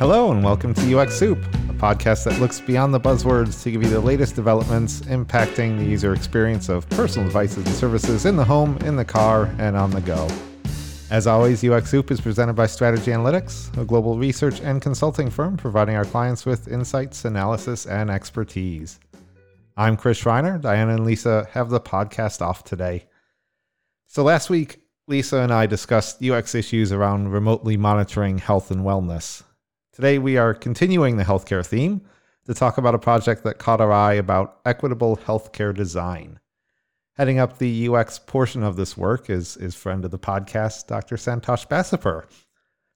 Hello, and welcome to UX Soup, a podcast that looks beyond the buzzwords to give you the latest developments impacting the user experience of personal devices and services in the home, in the car, and on the go. As always, UX Soup is presented by Strategy Analytics, a global research and consulting firm providing our clients with insights, analysis, and expertise. I'm Chris Schreiner. Diana and Lisa have the podcast off today. So last week, Lisa and I discussed UX issues around remotely monitoring health and wellness. Today, we are continuing the healthcare theme to talk about a project that caught our eye about equitable healthcare design. Heading up the UX portion of this work is, is friend of the podcast, Dr. Santosh Basapur.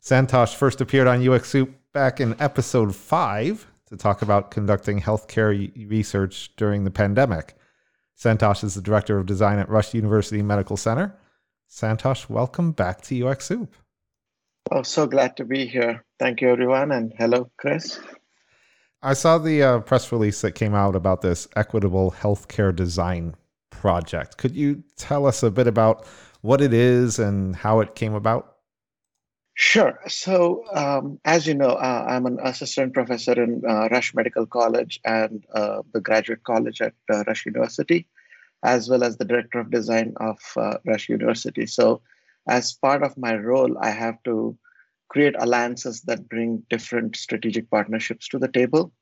Santosh first appeared on UX Soup back in episode five to talk about conducting healthcare research during the pandemic. Santosh is the director of design at Rush University Medical Center. Santosh, welcome back to UX Soup. Oh, so glad to be here. Thank you, everyone. And hello, Chris. I saw the uh, press release that came out about this equitable healthcare design project. Could you tell us a bit about what it is and how it came about? Sure. So, um, as you know, uh, I'm an assistant professor in uh, Rush Medical College and uh, the graduate college at uh, Rush University, as well as the director of design of uh, Rush University. So, as part of my role, I have to create alliances that bring different strategic partnerships to the table.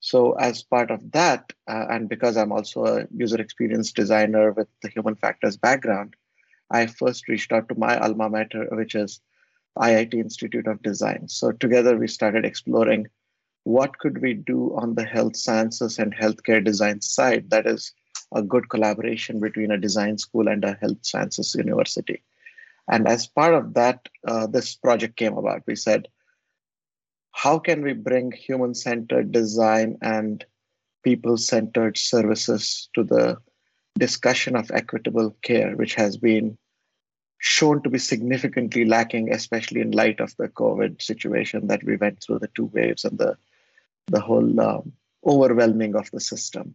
So, as part of that, uh, and because I'm also a user experience designer with the human factors background, I first reached out to my alma mater, which is IIT Institute of Design. So, together we started exploring what could we do on the health sciences and healthcare design side that is a good collaboration between a design school and a health sciences university. And as part of that, uh, this project came about. We said, how can we bring human centered design and people centered services to the discussion of equitable care, which has been shown to be significantly lacking, especially in light of the COVID situation that we went through the two waves and the, the whole um, overwhelming of the system.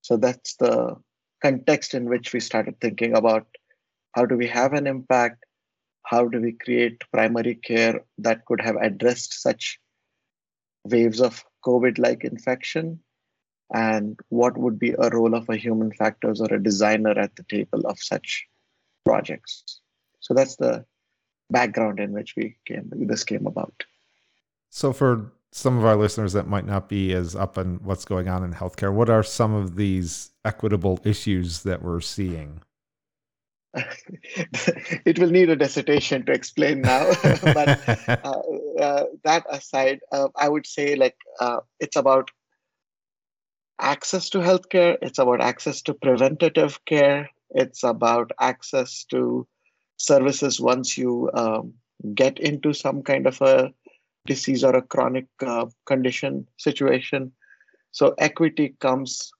So that's the context in which we started thinking about how do we have an impact? How do we create primary care that could have addressed such waves of COVID like infection? And what would be a role of a human factors or a designer at the table of such projects? So that's the background in which we came this came about. So for some of our listeners that might not be as up on what's going on in healthcare, what are some of these equitable issues that we're seeing? it will need a dissertation to explain now. but uh, uh, that aside, uh, I would say like uh, it's about access to healthcare. It's about access to preventative care. It's about access to services once you um, get into some kind of a disease or a chronic uh, condition situation. So equity comes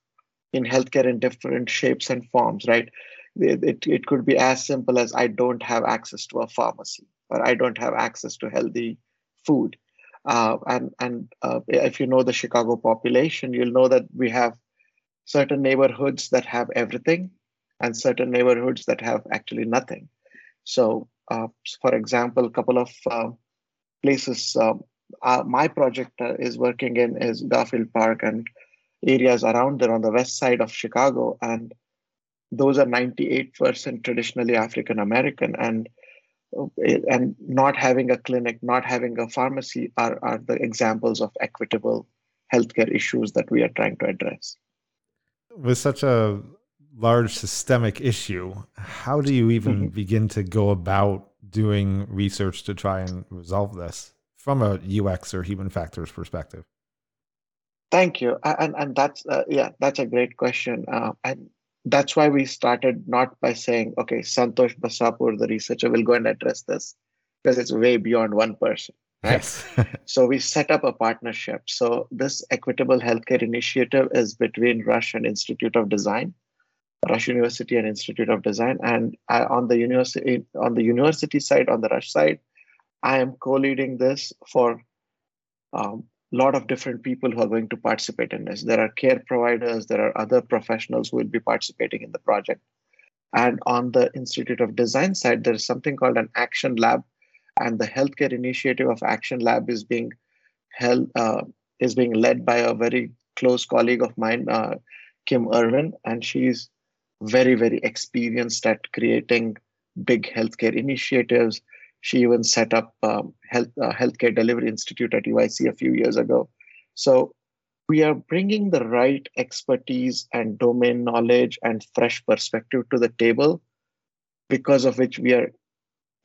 in healthcare in different shapes and forms, right? It, it, could be as simple as I don't have access to a pharmacy or I don't have access to healthy food. Uh, and and uh, if you know the Chicago population, you'll know that we have certain neighborhoods that have everything and certain neighborhoods that have actually nothing. So, uh, for example, a couple of uh, places um, uh, my project uh, is working in is Garfield Park and areas around there on the west side of Chicago. And those are 98% traditionally African American and and not having a clinic, not having a pharmacy are, are the examples of equitable healthcare issues that we are trying to address. With such a large systemic issue, how do you even mm-hmm. begin to go about doing research to try and resolve this from a UX or human factors perspective? Thank you, and and that's uh, yeah, that's a great question. Uh, and that's why we started not by saying, okay, Santosh Basapur, the researcher, will go and address this because it's way beyond one person. Right? Yes. so we set up a partnership. So this equitable healthcare initiative is between Rush and Institute of Design, Rush University and Institute of Design. And I, on the university on the university side, on the Rush side, I am co-leading this for um, lot of different people who are going to participate in this. There are care providers, there are other professionals who will be participating in the project. And on the Institute of Design side, there is something called an action lab. And the healthcare initiative of Action Lab is being held, uh, is being led by a very close colleague of mine, uh, Kim Irwin, and she's very, very experienced at creating big healthcare initiatives. She even set up um, health uh, healthcare delivery institute at UIC a few years ago. So we are bringing the right expertise and domain knowledge and fresh perspective to the table, because of which we are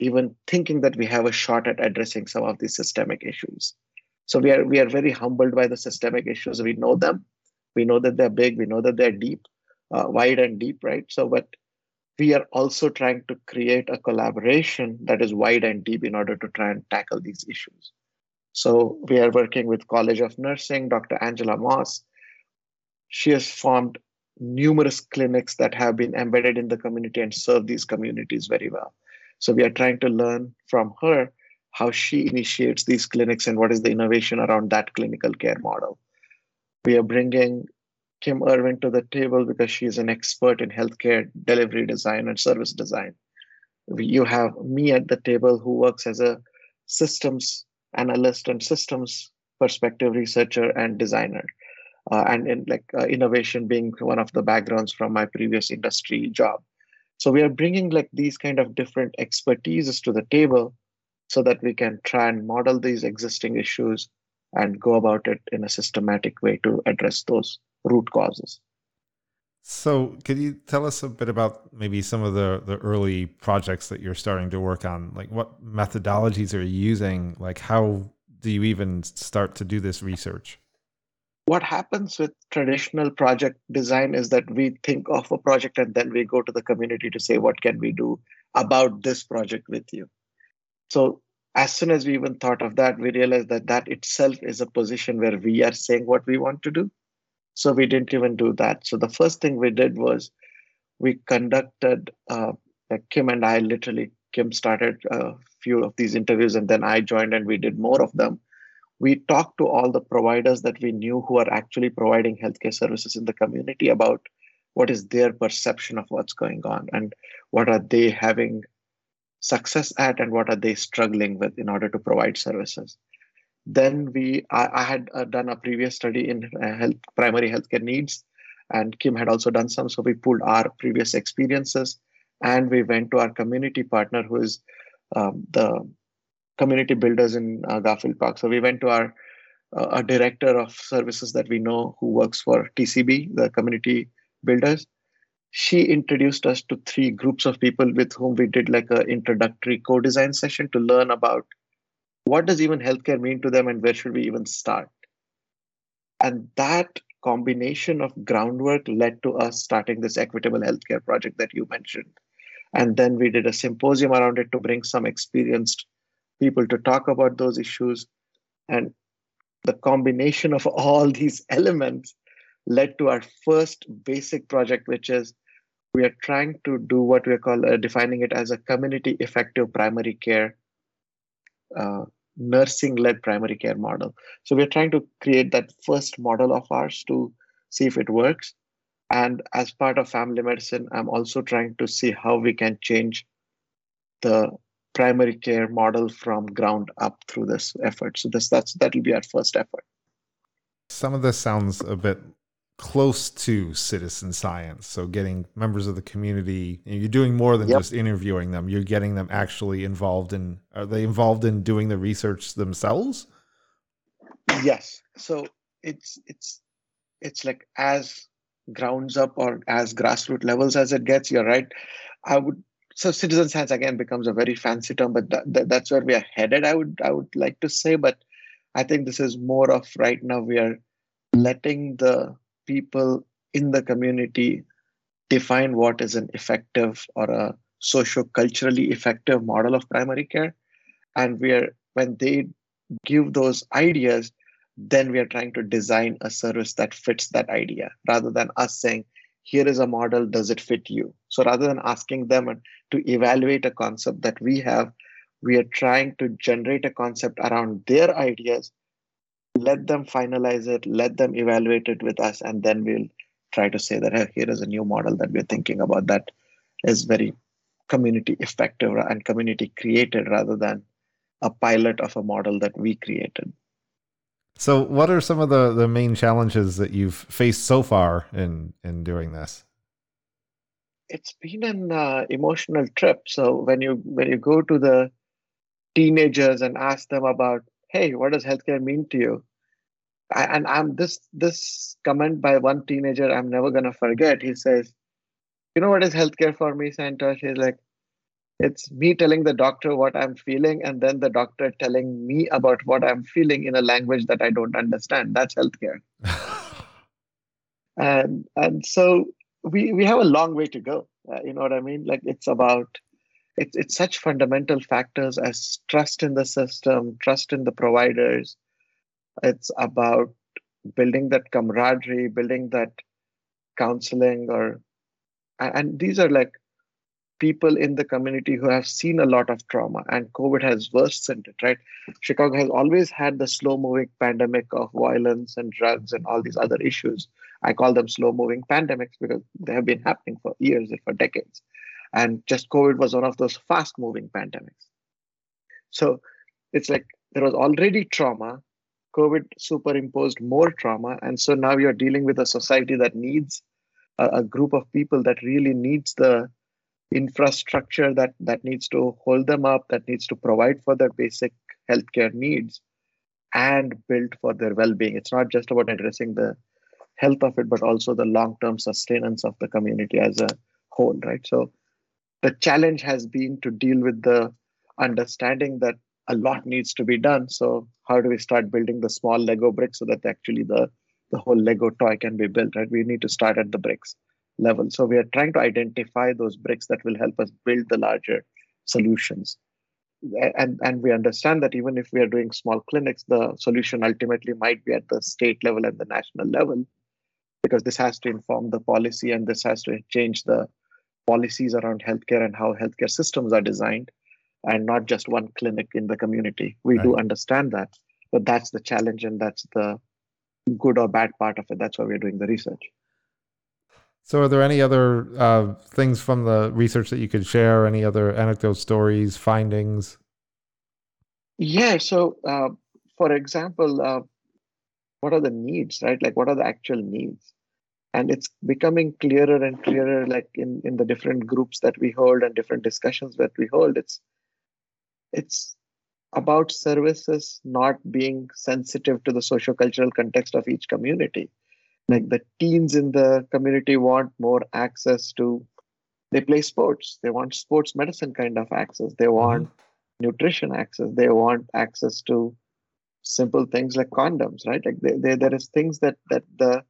even thinking that we have a shot at addressing some of these systemic issues. So we are we are very humbled by the systemic issues. We know them. We know that they're big. We know that they're deep, uh, wide and deep, right? So, but we are also trying to create a collaboration that is wide and deep in order to try and tackle these issues. So we are working with College of Nursing, Dr. Angela Moss. She has formed numerous clinics that have been embedded in the community and serve these communities very well. So we are trying to learn from her how she initiates these clinics and what is the innovation around that clinical care model. We are bringing Kim Irwin to the table because she's an expert in healthcare delivery design and service design. You have me at the table who works as a systems analyst and systems perspective researcher and designer. Uh, and in like uh, innovation being one of the backgrounds from my previous industry job. So we are bringing like these kind of different expertises to the table so that we can try and model these existing issues and go about it in a systematic way to address those root causes. So, could you tell us a bit about maybe some of the, the early projects that you're starting to work on? Like, what methodologies are you using? Like, how do you even start to do this research? What happens with traditional project design is that we think of a project and then we go to the community to say, what can we do about this project with you? So, as soon as we even thought of that, we realized that that itself is a position where we are saying what we want to do. So we didn't even do that. So the first thing we did was we conducted, uh, like Kim and I literally, Kim started a few of these interviews and then I joined and we did more of them. We talked to all the providers that we knew who are actually providing healthcare services in the community about what is their perception of what's going on and what are they having success at and what are they struggling with in order to provide services then we i, I had uh, done a previous study in uh, health primary healthcare needs and kim had also done some so we pulled our previous experiences and we went to our community partner who is um, the community builders in uh, garfield park. So we went to our uh, a director of services that we know who works for tcb the community builders. She introduced us to three groups of people with whom we did like an introductory co-design session to learn about what does even healthcare mean to them and where should we even start? And that combination of groundwork led to us starting this equitable healthcare project that you mentioned. And then we did a symposium around it to bring some experienced people to talk about those issues. And the combination of all these elements led to our first basic project which is we are trying to do what we call, uh, defining it as a community effective primary care uh, nursing led primary care model. So we're trying to create that first model of ours to see if it works. And as part of family medicine, I'm also trying to see how we can change the primary care model from ground up through this effort. So this that's that will be our first effort. Some of this sounds a bit close to citizen science. So getting members of the community, you're doing more than yep. just interviewing them. You're getting them actually involved in. Are they involved in doing the research themselves? Yes. So it's it's it's like as grounds up or as grassroots levels as it gets. You're right. I would. So citizen science again becomes a very fancy term, but that, that, that's where we are headed. I would I would like to say, but I think this is more of right now we are letting the people in the community define what is an effective or a socio-culturally effective model of primary care. And we are when they give those ideas then we are trying to design a service that fits that idea rather than us saying here is a model does it fit you? So rather than asking them to evaluate a concept that we have we are trying to generate a concept around their ideas let them finalize it, let them evaluate it with us, and then we'll try to say that hey, here is a new model that we're thinking about that is very community effective and community created rather than a pilot of a model that we created. So, what are some of the, the main challenges that you've faced so far in in doing this? It's been an uh, emotional trip. So when you when you go to the teenagers and ask them about, hey, what does healthcare mean to you? I, and I'm this this comment by one teenager I'm never gonna forget. He says, "You know what is healthcare for me, Santosh?" He's like, it's me telling the doctor what i'm feeling and then the doctor telling me about what i'm feeling in a language that i don't understand that's healthcare and and so we we have a long way to go uh, you know what i mean like it's about it's it's such fundamental factors as trust in the system trust in the providers it's about building that camaraderie building that counseling or and these are like people in the community who have seen a lot of trauma and covid has worsened it right? Chicago has always had the slow moving pandemic of violence and drugs and all these other issues. I call them slow moving pandemics because they have been happening for years and for decades. And just covid was one of those fast moving pandemics. So it's like there was already trauma covid superimposed more trauma and so now you're dealing with a society that needs a, a group of people that really needs the infrastructure that that needs to hold them up that needs to provide for their basic healthcare needs and build for their well-being. It's not just about addressing the health of it but also the long-term sustenance of the community as a whole right? So the challenge has been to deal with the understanding that a lot needs to be done so how do we start building the small lego bricks so that actually the the whole lego toy can be built right we need to start at the bricks level. So we are trying to identify those bricks that will help us build the larger solutions. And, and we understand that even if we are doing small clinics, the solution ultimately might be at the state level and the national level, because this has to inform the policy and this has to change the policies around healthcare and how healthcare systems are designed, and not just one clinic in the community. We right. do understand that, but that's the challenge and that's the good or bad part of it. That's why we're doing the research. So, are there any other uh, things from the research that you could share? Any other anecdotes, stories, findings? Yeah. So, uh, for example, uh, what are the needs, right? Like, what are the actual needs? And it's becoming clearer and clearer, like in, in the different groups that we hold and different discussions that we hold. It's it's about services not being sensitive to the socio-cultural context of each community. Like the teens in the community want more access to they play sports. They want sports medicine kind of access. They mm-hmm. want nutrition access. They want access to simple things like condoms right? Like they, they, there is things that that the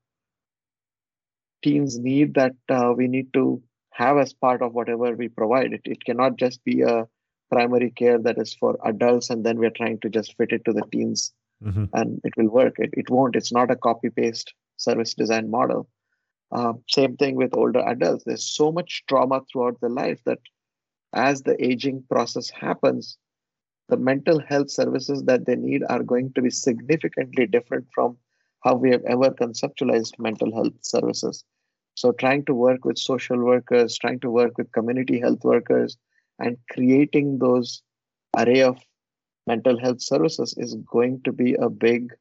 teens need that uh, we need to have as part of whatever we provide. It, it cannot just be a primary care that is for adults and then we're trying to just fit it to the teens mm-hmm. and it will work it, it won't it's not a copy paste service design model. Uh, same thing with older adults. There's so much trauma throughout their life that as the aging process happens, the mental health services that they need are going to be significantly different from how we have ever conceptualized mental health services. So, trying to work with social workers, trying to work with community health workers, and creating those array of mental health services is going to be a big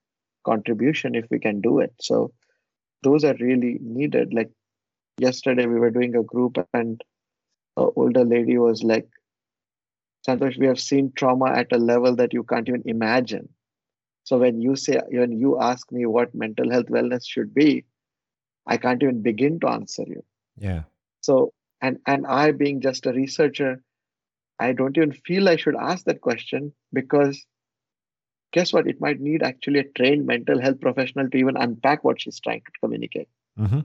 contribution if we can do it. So, those are really needed. Like yesterday, we were doing a group, and an older lady was like, sometimes we have seen trauma at a level that you can't even imagine. So when you say, when you ask me what mental health wellness should be, I can't even begin to answer you. Yeah. So, and and I being just a researcher, I don't even feel I should ask that question because guess what? It might need actually a trained mental health professional to even unpack what she's trying to communicate. Mm-hmm.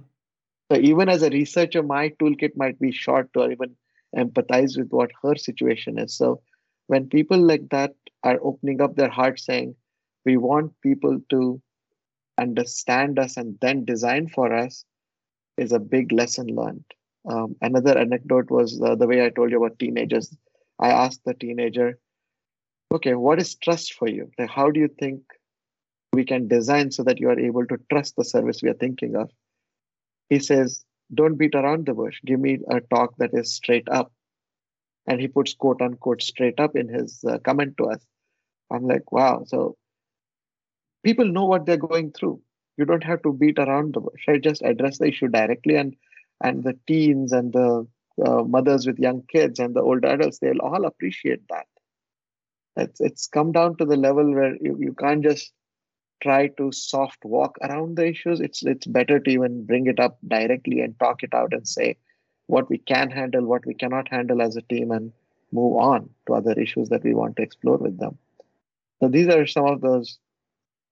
So even as a researcher, my toolkit might be short to even empathize with what her situation is. So when people like that are opening up their heart saying, we want people to understand us and then design for us is a big lesson learned. Um, another anecdote was uh, the way I told you about teenagers. I asked the teenager, okay, what is trust for you? Like, how do you think we can design so that you are able to trust the service we are thinking of? He says, don't beat around the bush. Give me a talk that is straight up. And he puts quote unquote straight up in his uh, comment to us. I'm like, wow. So people know what they're going through. You don't have to beat around the bush. I just address the issue directly, and and the teens and the uh, mothers with young kids and the old adults, they'll all appreciate that. It's it's come down to the level where you, you can't just try to soft walk around the issues. It's it's better to even bring it up directly and talk it out and say what we can handle, what we cannot handle as a team, and move on to other issues that we want to explore with them. So these are some of those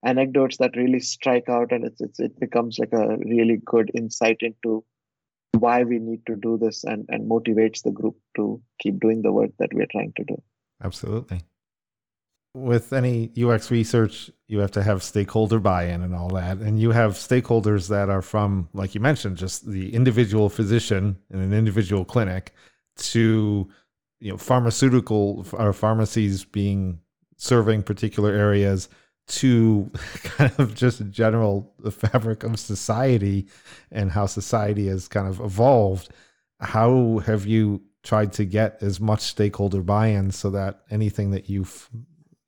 anecdotes that really strike out, and it's, it's it becomes like a really good insight into why we need to do this and and motivates the group to keep doing the work that we're trying to do. Absolutely with any UX research, you have to have stakeholder buy-in and all that. And you have stakeholders that are from, like you mentioned, just the individual physician in an individual clinic to, you know, pharmaceutical or pharmacies being serving particular areas to kind of just general the fabric of society and how society has kind of evolved. How have you tried to get as much stakeholder buy-in so that anything that you've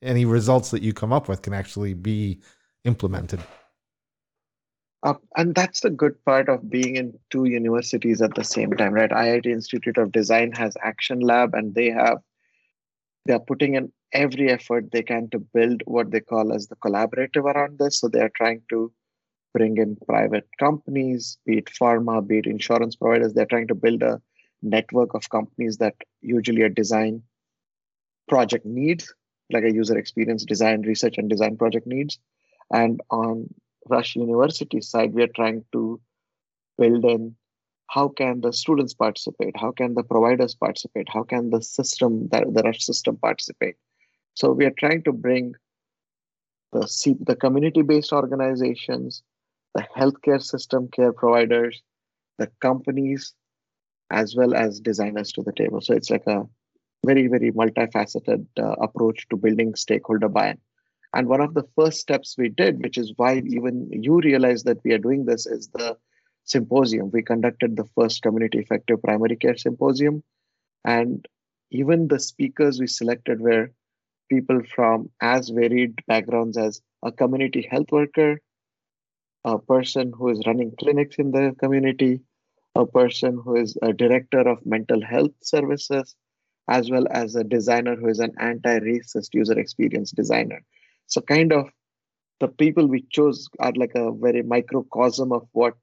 any results that you come up with can actually be implemented. Uh, and that's the good part of being in two universities at the same time, right? IIT Institute of Design has Action Lab, and they have they are putting in every effort they can to build what they call as the collaborative around this. So they are trying to bring in private companies, be it pharma, be it insurance providers. They're trying to build a network of companies that usually a design project needs like a user experience design, research and design project needs. And on Rush University side, we are trying to build in how can the students participate? How can the providers participate? How can the system, the, the Rush system participate? So we are trying to bring the, C, the community-based organizations, the healthcare system care providers, the companies, as well as designers to the table. So it's like a very, very multifaceted uh, approach to building stakeholder buy-in. And one of the first steps we did, which is why even you realize that we are doing this, is the symposium. We conducted the first community effective primary care symposium. And even the speakers we selected were people from as varied backgrounds as a community health worker, a person who is running clinics in the community, a person who is a director of mental health services, as well as a designer who is an anti-racist user experience designer. So kind of the people we chose are like a very microcosm of what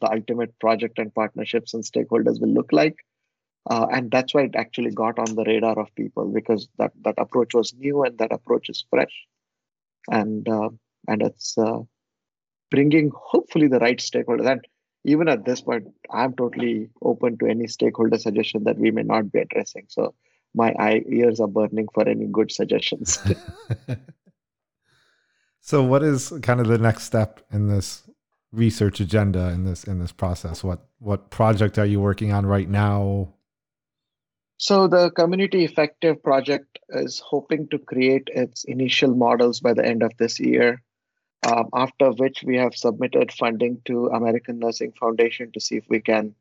the ultimate project and partnerships and stakeholders will look like. Uh, and that's why it actually got on the radar of people because that, that approach was new and that approach is fresh. And uh, and it's uh, bringing hopefully the right stakeholders. And even at this point, I'm totally open to any stakeholder suggestion that we may not be addressing. So my ears are burning for any good suggestions. so, what is kind of the next step in this research agenda in this in this process? What what project are you working on right now? So the community effective project is hoping to create its initial models by the end of this year. Um, after which we have submitted funding to American Nursing Foundation to see if we can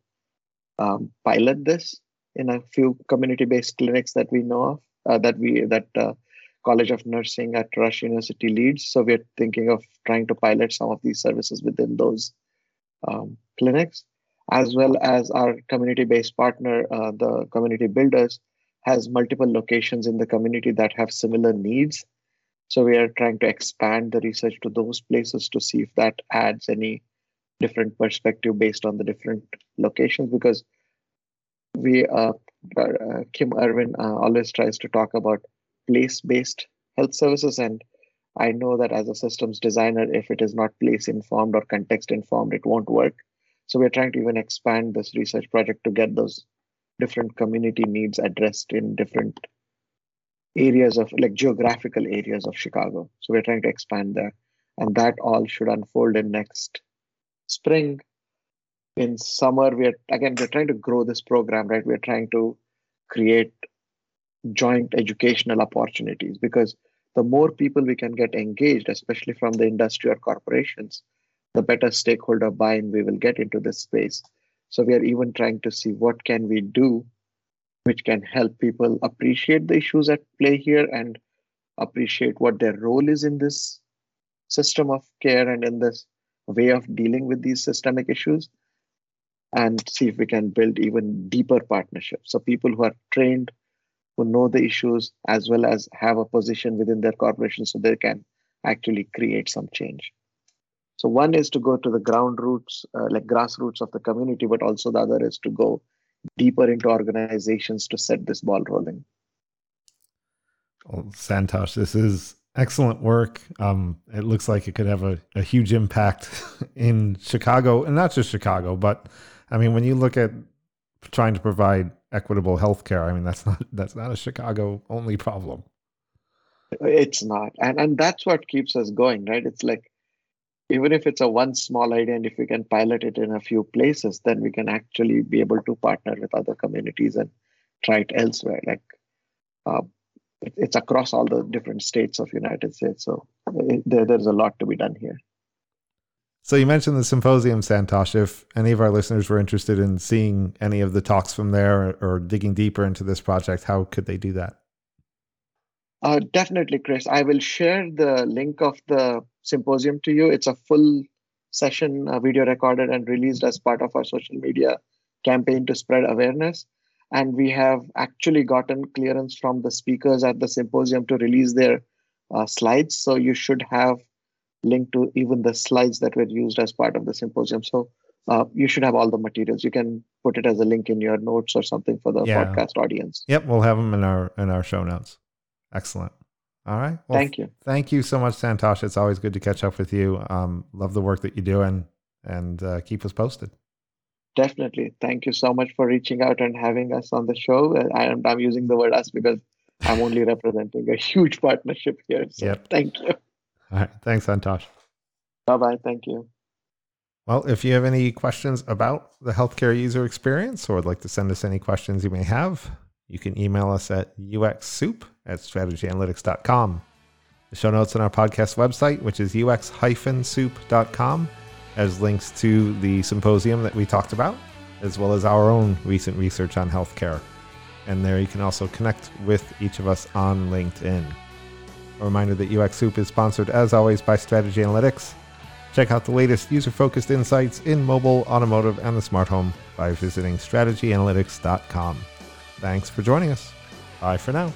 um, pilot this in a few community-based clinics that we know of uh, that we that uh, College of Nursing at Rush University leads. So we're thinking of trying to pilot some of these services within those um, clinics, as well as our community-based partner, uh, the Community Builders, has multiple locations in the community that have similar needs. So we are trying to expand the research to those places to see if that adds any different perspective based on the different locations because we uh, uh, Kim Irwin uh, always tries to talk about place-based health services, and I know that as a systems designer, if it is not place-informed or context-informed, it won't work. So we're trying to even expand this research project to get those different community needs addressed in different areas of like geographical areas of Chicago. So we're trying to expand there. And that all should unfold in next spring in summer we're again we're trying to grow this program right we're trying to create joint educational opportunities because the more people we can get engaged especially from the industry or corporations the better stakeholder buy-in we will get into this space so we are even trying to see what can we do which can help people appreciate the issues at play here and appreciate what their role is in this system of care and in this way of dealing with these systemic issues and see if we can build even deeper partnerships. So people who are trained, who know the issues, as well as have a position within their corporation so they can actually create some change. So one is to go to the ground roots, uh, like grassroots of the community, but also the other is to go deeper into organizations to set this ball rolling. Well, Santosh, this is excellent work. Um, it looks like it could have a, a huge impact in Chicago, and not just Chicago, but I mean, when you look at trying to provide equitable health care, I mean, that's not that's not a Chicago only problem. It's not, and and that's what keeps us going, right? It's like even if it's a one small idea, and if we can pilot it in a few places, then we can actually be able to partner with other communities and try it elsewhere. Like uh, it's across all the different states of United States, so it, there, there's a lot to be done here. So you mentioned the symposium, Santosh. If any of our listeners were interested in seeing any of the talks from there or, digging deeper into this project, how could they do that? Uh, definitely, Chris. I will share the link of the symposium to you. It's a full session, uh, video recorded and released as part of our social media campaign to spread awareness. And we have actually gotten clearance from the speakers at the symposium to release their uh, slides. So you should have link to even the slides that were used as part of the symposium. So uh, you should have all the materials. You can put it as a link in your notes or something for the yeah. podcast audience. Yep, we'll have them in our in our show notes. Excellent. All right. Well, thank you. Thank you so much, Santosh. It's always good to catch up with you. Um, love the work that you do and and uh, keep us posted. Definitely. Thank you so much for reaching out and having us on the show. I am I'm using the word us because I'm only representing a huge partnership here. So yep. thank you. All right. Thanks, Santosh. Bye bye. Thank you. Well, if you have any questions about the healthcare user experience or would like to send us any questions you may have, you can email us at uxsoup at strategyanalytics.com. The show notes on our podcast website, which is ux-soup.com, has links to the symposium that we talked about, as well as our own recent research on healthcare. And there you can also connect with each of us on LinkedIn. A reminder that UX Soup is sponsored, as always, by Strategy Analytics. Check out the latest user focused insights in mobile, automotive, and the smart home by visiting strategyanalytics.com. Thanks for joining us. Bye for now.